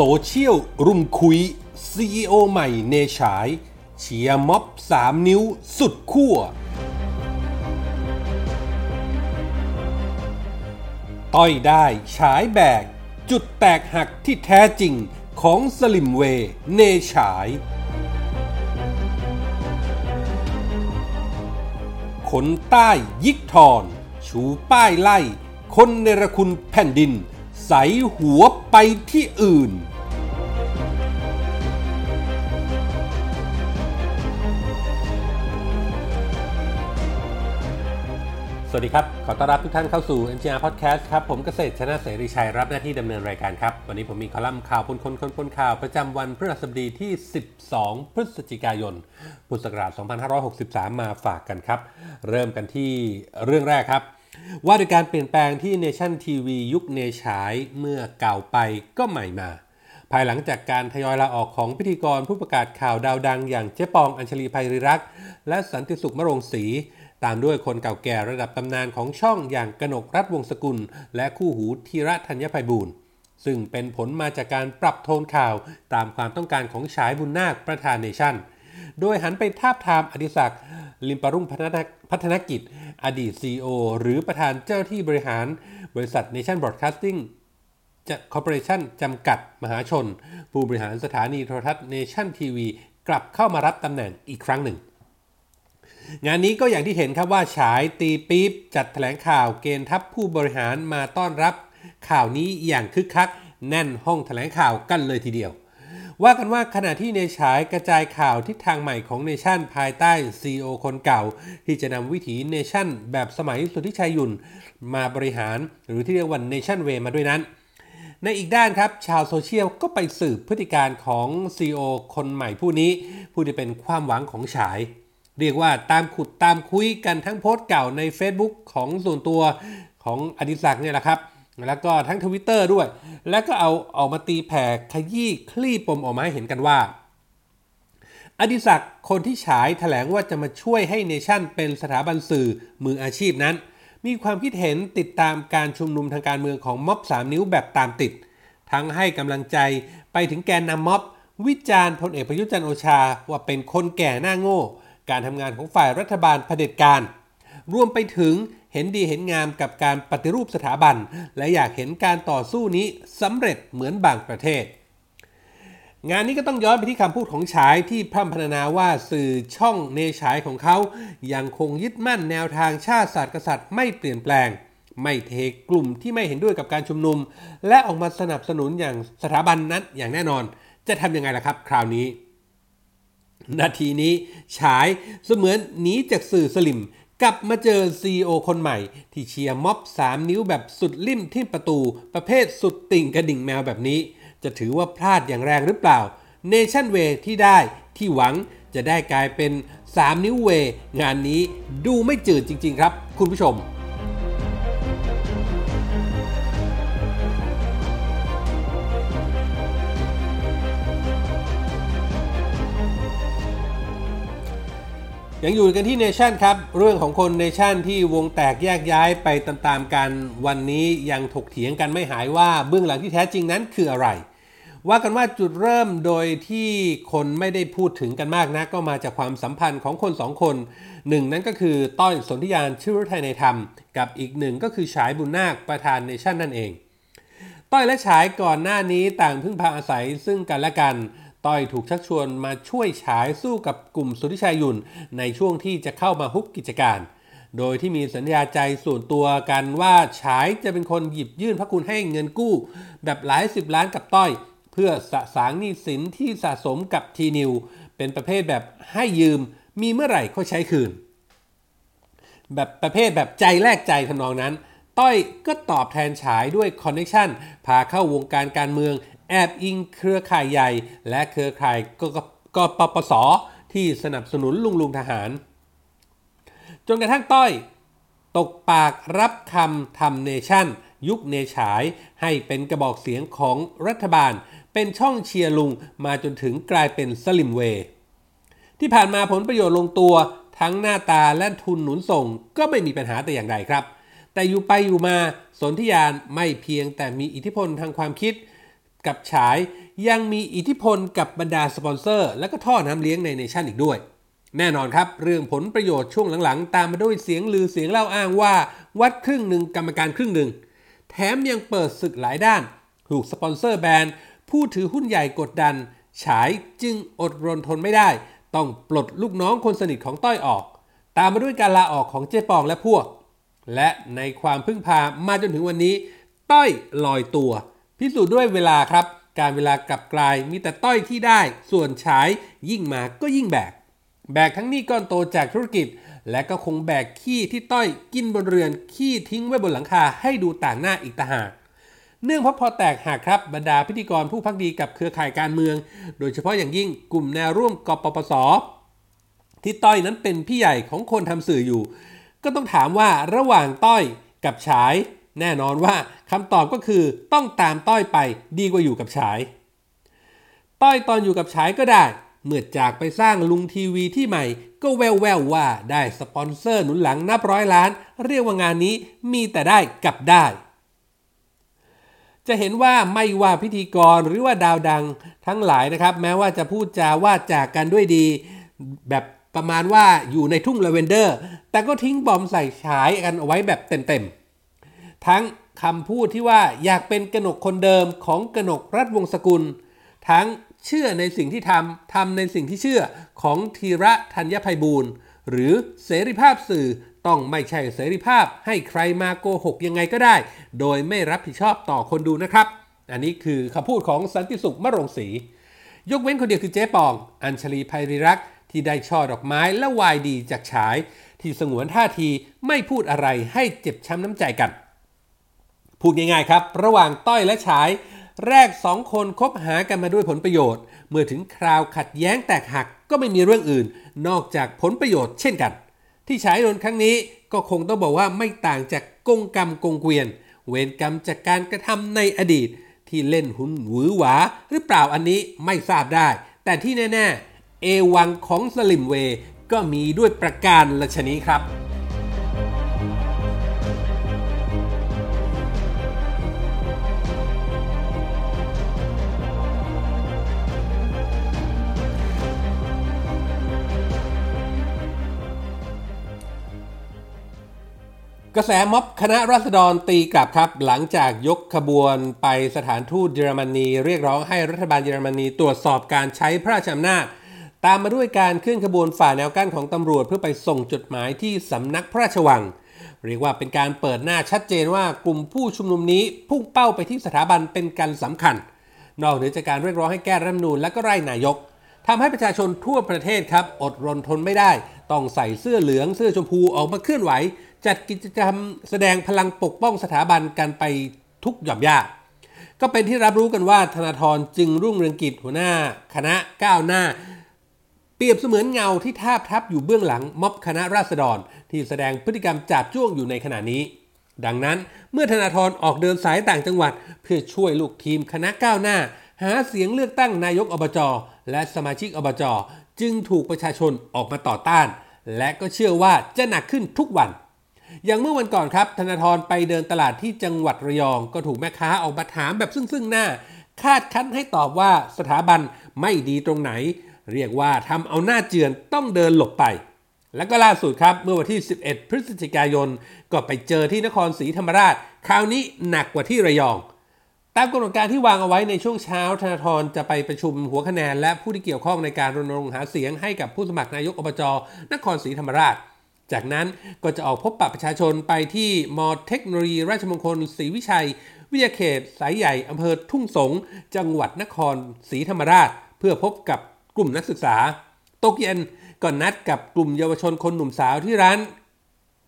โซเชียลรุมคุ้ย CEO ใหม่เนฉาย เชียร์ม็อบ 3 นิ้วสุดขั้วต้อยได้ฉายแบก จุดแตกหักที่แท้จริงของสลิ่มเวเนฉาย คนใต้ยิกทอน ชูป้ายไล่ คนเนรคุณแผ่นดิน ใสหัวไปที่อื่น สวัสดีครับ ขอต้อนรับทุกท่านเข้าสู่ MGR Podcast ครับ ผมเกษตรชนะเสรีชัยรับหน้าที่ดำเนินรายการครับ วันนี้ผมมีคอลัมน์ข่าวปนคนคนปนข่าวประจำวันพฤหัสบดีที่ 12 พฤศจิกายน พุทธศักราช 2563 มาฝากกันครับ เริ่มกันที่เรื่องแรกครับ ว่าด้วยการเปลี่ยนแปลงที่ Nation TV ยุคเนฉายเมื่อเก่าไปก็ใหม่มา ภายหลังจากการทยอยลาออกของพิธีกรผู้ประกาศข่าวดาวดัง อย่างเจ๊ปองอัญชลีภัยริรักษ์และสันติสุขมรงศรี ตามด้วยคนเก่าแก่ระดับตำนานของช่องอย่างกนกรัฐวงศกุล และคู่หูธีระธัญภัยบูรณ์ซึ่งเป็นผลมาจากการปรับโทนข่าวตามความต้องการของฉายบุญนาคประธานเนชั่น โดยหันไปทาบทามอดิศักดิ์ลิมปรุ่งพัฒนกิจ อดีต CEO หรือประธานเจ้าที่บริหาร บริษัท Nation Broadcasting คอร์ปอเรชั่นจำกัดมหาชน ผู้บริหารสถานีโทรทัศน์ Nation TV กลับเข้ามารับตำแหน่งอีกครั้งหนึ่ง งานนี้ก็อย่างที่เห็นครับว่าฉายตีปี๊บจัดแถลงข่าวเกณฑ์ทัพผู้บริหารมาต้อนรับข่าวนี้อย่างคึกคัก แน่นห้องแถลงข่าวกันเลยทีเดียว ว่ากันว่าขณะที่เนฉายกระจายข่าวทิศทางใหม่ของเนชั่นภายใต้ CEO คนเก่า ที่จะนำวิถีเนชั่นแบบสมัยสุทธิชัย หยุ่นมาบริหารหรือที่เรียกว่าเนชั่นเวมาด้วยนั้นในอีกด้านครับ ชาวโซเชียลก็ไปสืบพฤติการณ์ของ CEO คนใหม่ผู้นี้ ผู้ที่เป็นความหวังของฉาย เรียกว่าตามขุดตามคุ้ยกันทั้งโพสต์เก่าใน Facebook ของส่วนตัวของอดิศักดิ์เนี่ยแหละครับ แล้วก็ทั้งทวิตเตอร์ด้วย แล้วก็เอาออกมาตีแผ่ขยี้คลี่ปมออกมาให้เห็นกันว่า อดิศักดิ์คนที่ฉายถแถลงว่าจะมาช่วยให้เนชั่นเป็นสถาบันสื่อมืออาชีพนั้น มีความคิดเห็นติดตามการชุมนุมทางการเมืองของม็อบ3นิ้วแบบตามติด ทั้งให้กำลังใจไปถึงแกนนำม็อบ วิจารณ์พลเอกประยุทธ์จันโอชาว่าเป็นคนแก่หน้าโง่ การทำงานของฝ่ายรัฐบาลเผด็จการ รวมไปถึงเห็นดีเห็นงามกับการปฏิรูปสถาบัน และอยากเห็นการต่อสู้นี้สำเร็จเหมือนบางประเทศ งานนี้ก็ต้องย้อนไปที่คำพูดของฉายที่พร่ำพรรณนาว่าสื่อช่องเนฉายของเขา ยังคงยึดมั่นแนวทางชาติศาสตร์กษัตริย์ไม่เปลี่ยนแปลงไม่เทกลุ่มที่ไม่เห็นด้วยกับการชุมนุม และออกมาสนับสนุนอย่างสถาบันนั้นอย่างแน่นอน จะทำยังไงล่ะครับ คราวนี้ นาทีนี้ฉายเสมือนหนีจากสื่อสลิม กลับมาเจอ CEO คนใหม่ ที่เชียร์ม็อบ 3 นิ้วแบบสุดลิ่มที่ประตู ประเภทสุดติ่งกระดิ่งแมวแบบนี้ จะถือว่าพลาดอย่างแรงหรือเปล่า Nation Way ที่ได้ที่หวังจะได้กลายเป็น 3 นิ้วเว งานนี้ดูไม่จืดจริง ๆ ครับ คุณผู้ชม ยังอยู่กันที่เนชั่นครับ เรื่องของคนเนชั่นที่วงแตกแยกย้ายไปตามๆกันวันนี้ยังถกเถียงกันไม่หายว่าเบื้องหลังที่แท้จริงนั้นคืออะไร ว่ากันว่าจุดเริ่มโดยที่คนไม่ได้พูดถึงกันมากนะก็มาจากความสัมพันธ์ของคนสองคนหนึ่งนั้นก็คือต้อยสนธิยานชื่อรไทยในธรรม กับอีกหนึ่งก็คือฉายบุญนาคประธานเนชั่นนั่นเอง ต้อยและฉายก่อนหน้านี้ต่างพึ่งพาอาศัยซึ่งกันและกัน ต้อยถูกชักชวนมาช่วยฉายสู้กับกลุ่มสุทธิชัยยุนในช่วงที่จะเข้ามาฮุบกิจการ โดยที่มีสัญญาใจส่วนตัวกันว่าฉายจะเป็นคนหยิบยื่นพระคุณให้เงินกู้ แบบหลายสิบล้านกับต้อย เพื่อสะสางหนี้สินที่สะสมกับทีนิว เป็นประเภทแบบให้ยืมมีเมื่อไหร่ก็ใช้คืน แบบประเภทแบบใจแลกใจทำนองนั้น ต้อยก็ตอบแทนฉายด้วยคอนเนคชันพาเข้าวงการการเมือง แอบอิงเครือข่ายใหญ่ และเครือข่ายกกปปสที่สนับสนุนลุงลุงทหาร จนกระทั่งต้อย ตกปากรับคำทำเนชั่น ยุคเนฉายให้เป็นกระบอกเสียงของรัฐบาล เป็นช่องเชียร์ลุงมาจนถึงกลายเป็นสลิมเวที่ผ่านมาผลประโยชน์ลงตัว ทั้งหน้าตาและทุนหนุนส่งก็ไม่มีปัญหาแต่อย่างใดครับ แต่อยู่ไปอยู่มาสนธิยานไม่เพียงแต่มีอิทธิพลทางความคิด กับฉายยังมีอิทธิพลกับบรรดาสปอนเซอร์ และก็ท่อน้ำเลี้ยงในเนชั่นอีกด้วย แน่นอนครับ เรื่องผลประโยชน์ช่วงหลังๆ ตามมาด้วยเสียงลือเสียงเล่าอ้างว่า วัดครึ่งหนึ่งกรรมการครึ่งหนึ่ง แถมยังเปิดศึกหลายด้าน ถูกสปอนเซอร์แบนผู้ถือหุ้นใหญ่กดดัน ฉายจึงอดรนทนไม่ได้ ต้องปลดลูกน้องคนสนิทของต้อยออก ตามมาด้วยการลาออกของเจ๊ปองและพวก และในความพึ่งพามาจนถึงวันนี้ ต้อยลอยตัว พิสูจน์ด้วยเวลาครับ การเวลากลับกลายมีแต่ต้อยที่ได้ ส่วนฉายยิ่งมาก็ยิ่งแบก แบกทั้งหนี้ก้อนโตจากธุรกิจ และก็คงแบกขี้ที่ต้อยกินบนเรือนขี้ทิ้งไว้บนหลังคาให้ดูต่างหน้าอีกต่างหากเนื่องเพราะพอแตกหักครับบรรดาพิธีกรผู้พักดีกับเครือข่ายการเมือง โดยเฉพาะอย่างยิ่งกลุ่มแนวร่วมกปปส ที่ต้อยนั้นเป็นพี่ใหญ่ของคนทำสื่ออยู่ ก็ต้องถามว่าระหว่างต้อยกับฉาย แน่นอนว่าคำตอบก็คือต้องตามต้อยไปดีกว่าอยู่กับฉาย ต้อยตอนอยู่กับฉายก็ได้ เมื่อจากไปสร้างลุงทีวีที่ใหม่ ก็แววแววว่าได้สปอนเซอร์หนุนหลังนับร้อยล้าน เรียกว่างานนี้มีแต่ได้กับได้ จะเห็นว่าไม่ว่าพิธีกรหรือว่าดาวดังทั้งหลายนะครับ แม้ว่าจะพูดจาว่าจากกันด้วยดี แบบประมาณว่าอยู่ในทุ่งลาเวนเดอร์ แต่ก็ทิ้งบอมใส่ฉายกันเอาไว้แบบเต็มๆ ทั้งคำพูดที่ว่าอยากเป็นกนกคนเดิมของกนกรัฐวงศ์กุล ทั้งเชื่อในสิ่งที่ทำทำในสิ่งที่เชื่อของธีระธัญภัยบูรณ์ หรือเสรีภาพสื่อต้องไม่ใช่เสรีภาพให้ใครมาโกหกยังไงก็ได้ โดยไม่รับผิดชอบต่อคนดูนะครับ อันนี้คือคำพูดของสันติสุขมะรงศรียกเว้นคนเดียวคือเจ๊ปอง อัญชลีภัยริรักษ์ที่ได้ช่อดอกไม้และวายดีจากฉาย ที่สงวนท่าทีไม่พูดอะไรให้เจ็บช้ำน้ำใจกัน พูดง่ายๆครับ ระหว่างต้อยและฉาย แรกสองคนคบหากันมาด้วยผลประโยชน์ เมื่อถึงคราวขัดแย้งแตกหักก็ไม่มีเรื่องอื่น นอกจากผลประโยชน์เช่นกัน ที่ฉายโดนครั้งนี้ก็คงต้องบอกว่าไม่ต่างจากกงกรรมกงเกวียน เวรกรรมจากการกระทำในอดีต ที่เล่นหุ้นหวือหวา หรือเปล่าอันนี้ไม่ทราบได้ แต่ที่แน่ๆเอวังของสลิมเวก็มีด้วยประการละชนี้ครับ กระแสม็อบคณะราษฎรตีกลับครับ หลังจากยกขบวนไปสถานทูตเยอรมนี เรียกร้องให้รัฐบาลเยอรมนีตรวจสอบการใช้พระราชอำนาจ ตามมาด้วยการเคลื่อนขบวนฝ่าแนวกั้นของตำรวจเพื่อไปส่งจดหมายที่สำนักพระราชวัง เรียกว่าเป็นการเปิดหน้าชัดเจนว่ากลุ่มผู้ชุมนุมนี้พุ่งเป้าไปที่สถาบันเป็นการสำคัญ นอกเหนือจากการเรียกร้องให้แก้รัฐมนูญและก็ไล่นายกทำให้ประชาชนทั่วประเทศครับอดรนทนไม่ได้ ต้องใส่เสื้อเหลืองเสื้อชมพูออกมาเคลื่อนไหว จัดกิจกรรมแสดงพลังปกป้องสถาบันกันไปทุกหย่อมย่าก็เป็นที่รับรู้กันว่าธนาธรจึงรุ่งเรืองกิจหัวหน้า คณะก้าวหน้า เปรียบเสมือนเงาที่ทาบทับอยู่เบื้องหลังม็อบคณะราษฎร ที่แสดงพฤติกรรมจาบจ้วงอยู่ในขณะนี้ ดังนั้นเมื่อธนาธรออกเดินสายต่างจังหวัด เพื่อช่วยลูกทีมคณะก้าวหน้า หาเสียงเลือกตั้งนายกอบจและสมาชิกอบจจึงถูกประชาชนออกมาต่อต้าน และก็เชื่อว่าจะหนักขึ้นทุกวัน อย่างเมื่อวันก่อนครับ ธนาธรไปเดินตลาดที่จังหวัดระยอง ก็ถูกแม่ค้าออกมาถามแบบซึ่งๆหน้า คาดคั้นให้ตอบว่าสถาบันไม่ดีตรงไหน เรียกว่าทำเอาหน้าเจือนต้องเดินหลบไป แล้วก็ล่าสุดครับเมื่อวันที่ 11 พฤศจิกายน ก็ไปเจอที่นครศรีธรรมราช คราวนี้หนักกว่าที่ระยองตามกำหนดการที่วางเอาไว้ในช่วงเช้าธนาธรจะไปประชุมหัวคะแนน และผู้ที่เกี่ยวข้องในการรณรงค์หาเสียงให้กับผู้สมัครนายกอบจนครศรีธรรมราช จากนั้นก็จะออกพบปะประชาชนไปที่มอเทคโนโลยี ราชมงคลศรีวิชัย วิทยาเขต สายใหญ่อำเภอทุ่งสง จังหวัดนครศรีธรรมราช เพื่อพบกับกลุ่มนักศึกษา ตกเย็นก็นัดกับกลุ่มเยาวชนคนหนุ่มสาวที่ร้าน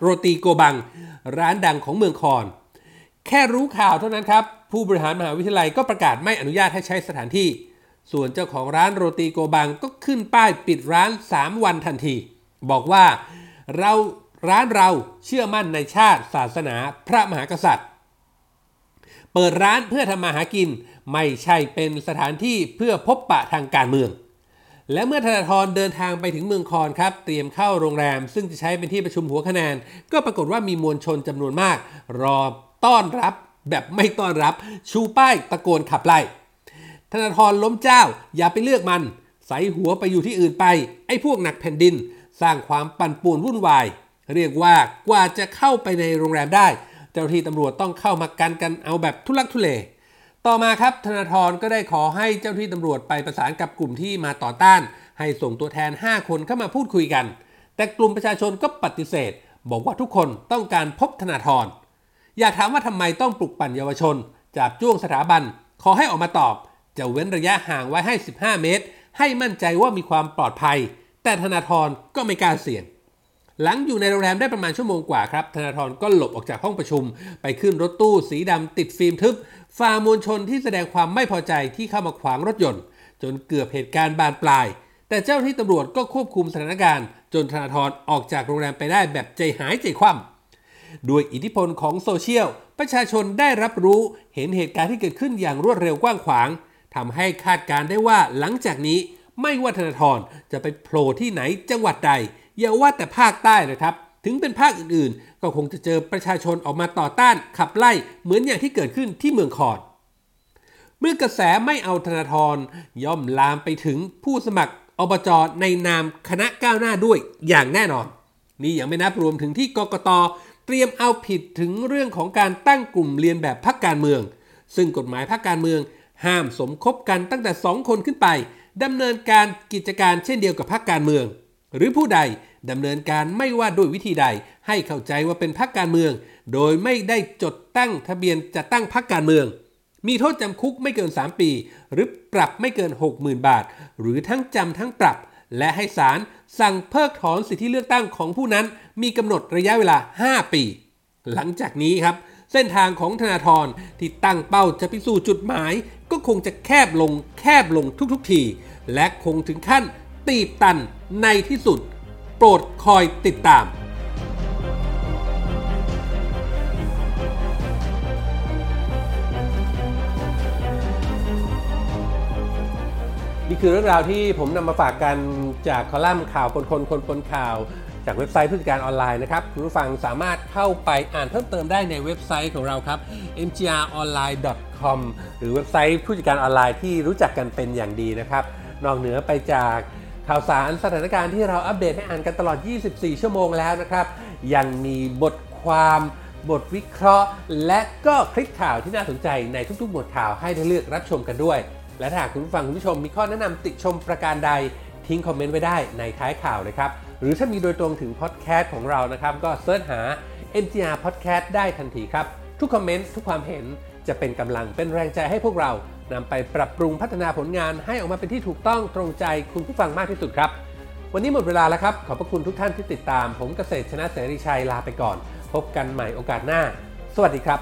โรตีโกบัง ร้านดังของเมืองคอน แค่รู้ข่าวเท่านั้นครับ ผู้บริหารมหาวิทยาลัยก็ประกาศไม่อนุญาตให้ใช้สถานที่ ส่วนเจ้าของร้านโรตีโกบังก็ขึ้นป้ายปิดร้าน 3 วันทันที บอกว่า เราร้านเราเชื่อมั่นในชาติศาสนาพระมหากษัตริย์ เปิดร้านเพื่อทำมาหากินไม่ใช่เป็นสถานที่เพื่อพบปะทางการเมือง และเมื่อธนาธรเดินทางไปถึงเมืองคอนครับ เตรียมเข้าโรงแรม ซึ่งจะใช้เป็นที่ประชุมหัวคะแนน ก็ปรากฏว่ามีมวลชนจำนวนมาก รอต้อนรับแบบไม่ต้อนรับชูป้ายตะโกนขับไล่ธนาธรล้มเจ้า อย่าไปเลือกมัน ใส่หัวไปอยู่ที่อื่นไป ไอ้พวกหนักแผ่นดิน สร้างความปั่นป่วนวุ่นวาย เรียกว่ากว่าจะเข้าไปในโรงแรมได้ เจ้าหน้าที่ตำรวจต้องเข้ามากันกันเอาแบบทุลักทุเล ต่อมาครับธนาธรก็ได้ขอให้เจ้าหน้าที่ตำรวจไปประสานกับกลุ่มที่มาต่อต้าน ให้ส่งตัวแทน 5 คนเข้ามาพูดคุยกัน แต่กลุ่มประชาชนก็ปฏิเสธ บอกว่าทุกคนต้องการพบธนาธรอยากถามว่าทำไมต้องปลุกปั่นเยาวชน จับจ้วงสถาบัน ขอให้ออกมาตอบ จะเว้นระยะห่างไว้ให้ 15 เมตร ให้มั่นใจว่ามีความปลอดภัย แต่ธนาธรก็ไม่กล้าเสี่ยง หลังอยู่ในโรงแรมได้ประมาณชั่วโมงกว่าครับ ธนาธรก็หลบออกจากห้องประชุม ไปขึ้นรถตู้สีดำติดฟิล์มทึบฝ่ามวลชนที่แสดงความไม่พอใจที่เข้ามาขวางรถยนต์ จนเกือบเหตุการณ์บานปลาย แต่เจ้าที่ตำรวจก็ควบคุมสถานการณ์ จนธนาธรออกจากโรงแรมไปได้แบบใจหายใจคว่ำด้วยอิทธิพลของโซเชียลประชาชนได้รับรู้เห็นเหตุการณ์ที่เกิดขึ้นอย่างรวดเร็วกว้างขวางทำให้คาดการได้ว่าหลังจากนี้ ไม่ว่าธนาธรจะไปโผล่ที่ไหนจังหวัดใด อย่าว่าแต่ภาคใต้เลยครับ ถึงเป็นภาคอื่นๆ ก็คงจะเจอประชาชนออกมาต่อต้านขับไล่เหมือนอย่างที่เกิดขึ้นที่เมืองคอนเมื่อกระแสไม่เอาธนาธรย่อมลามไปถึงผู้สมัครอบจในนามคณะก้าวหน้าด้วยอย่างแน่นอน นี่ยังไม่นับรวมถึงที่กกตเตรียมเอาผิดถึงเรื่องของการตั้งกลุ่มเรียนแบบพักการเมือง ซึ่งกฎหมายพักการเมือง ห้ามสมคบกันตั้งแต่ 2 คนขึ้นไป ดำเนินการกิจการเช่นเดียวกับพักการเมือง หรือผู้ใดดำเนินการไม่ว่าด้วยวิธีใด ให้เข้าใจว่าเป็นพักการเมือง โดยไม่ได้จดตั้งทะเบียนจะตั้งพักการเมือง มีโทษจำคุกไม่เกิน 3 ปี หรือปรับไม่เกิน 60,000 บาท หรือทั้งจำทั้งปรับ และให้ศาลสั่งเพิกถอนสิทธิเลือกตั้งของผู้นั้น มีกำหนดระยะเวลา 5 ปี หลังจากนี้ครับเส้นทางของธนาธรที่ตั้งเป้าจะไปสู่จุดหมาย ก็คงจะแคบลงแคบลงทุกๆที และคงถึงขั้นตีบตันในที่สุด โปรดคอยติดตามนี่คือเรื่องราวที่ผมนำมาฝากกันจากคอลัมน์ข่าวคนคนคนปนข่าว จากเว็บไซต์ผู้จัดการออนไลน์นะครับคุณผู้ฟังสามารถเข้าไปอ่านเพิ่มเติมได้ในเว็บไซต์ของเราครับ mgronline.com หรือเว็บไซต์ผู้จัดการออนไลน์ที่รู้จักกันเป็นอย่างดีนะครับ นอกเหนือไปจากข่าวสารสถานการณ์ที่เราอัปเดตให้อ่านกันตลอด 24 ชั่วโมงแล้วนะครับ ยังมีบทความบทวิเคราะห์ และก็คลิปข่าวที่น่าสนใจในทุกๆหมวดข่าวให้ได้เลือกรับชมกันด้วย และถ้าหากคุณผู้ฟังคุณผู้ชมมีข้อแนะนำติชมประการใดทิ้งคอมเมนต์ไว้ได้ในท้ายข่าวนะครับ หรือถ้ามีโดยตรงถึงพอดแคสต์ของเรานะครับ ก็ search หา MTR Podcast ได้ทันทีครับ ทุกคอมเมนต์ทุกความเห็นจะเป็นกำลังเป็นแรงใจให้พวกเรานำไปปรับปรุงพัฒนาผลงานให้ออกมาเป็นที่ถูกต้องตรงใจคุณผู้ฟังมากที่สุดครับ วันนี้หมดเวลาแล้วครับ ขอบพระคุณทุกท่านที่ติดตาม ผมเกษตรชนะเสรีชัยลาไปก่อน พบกันใหม่โอกาสหน้า สวัสดีครับ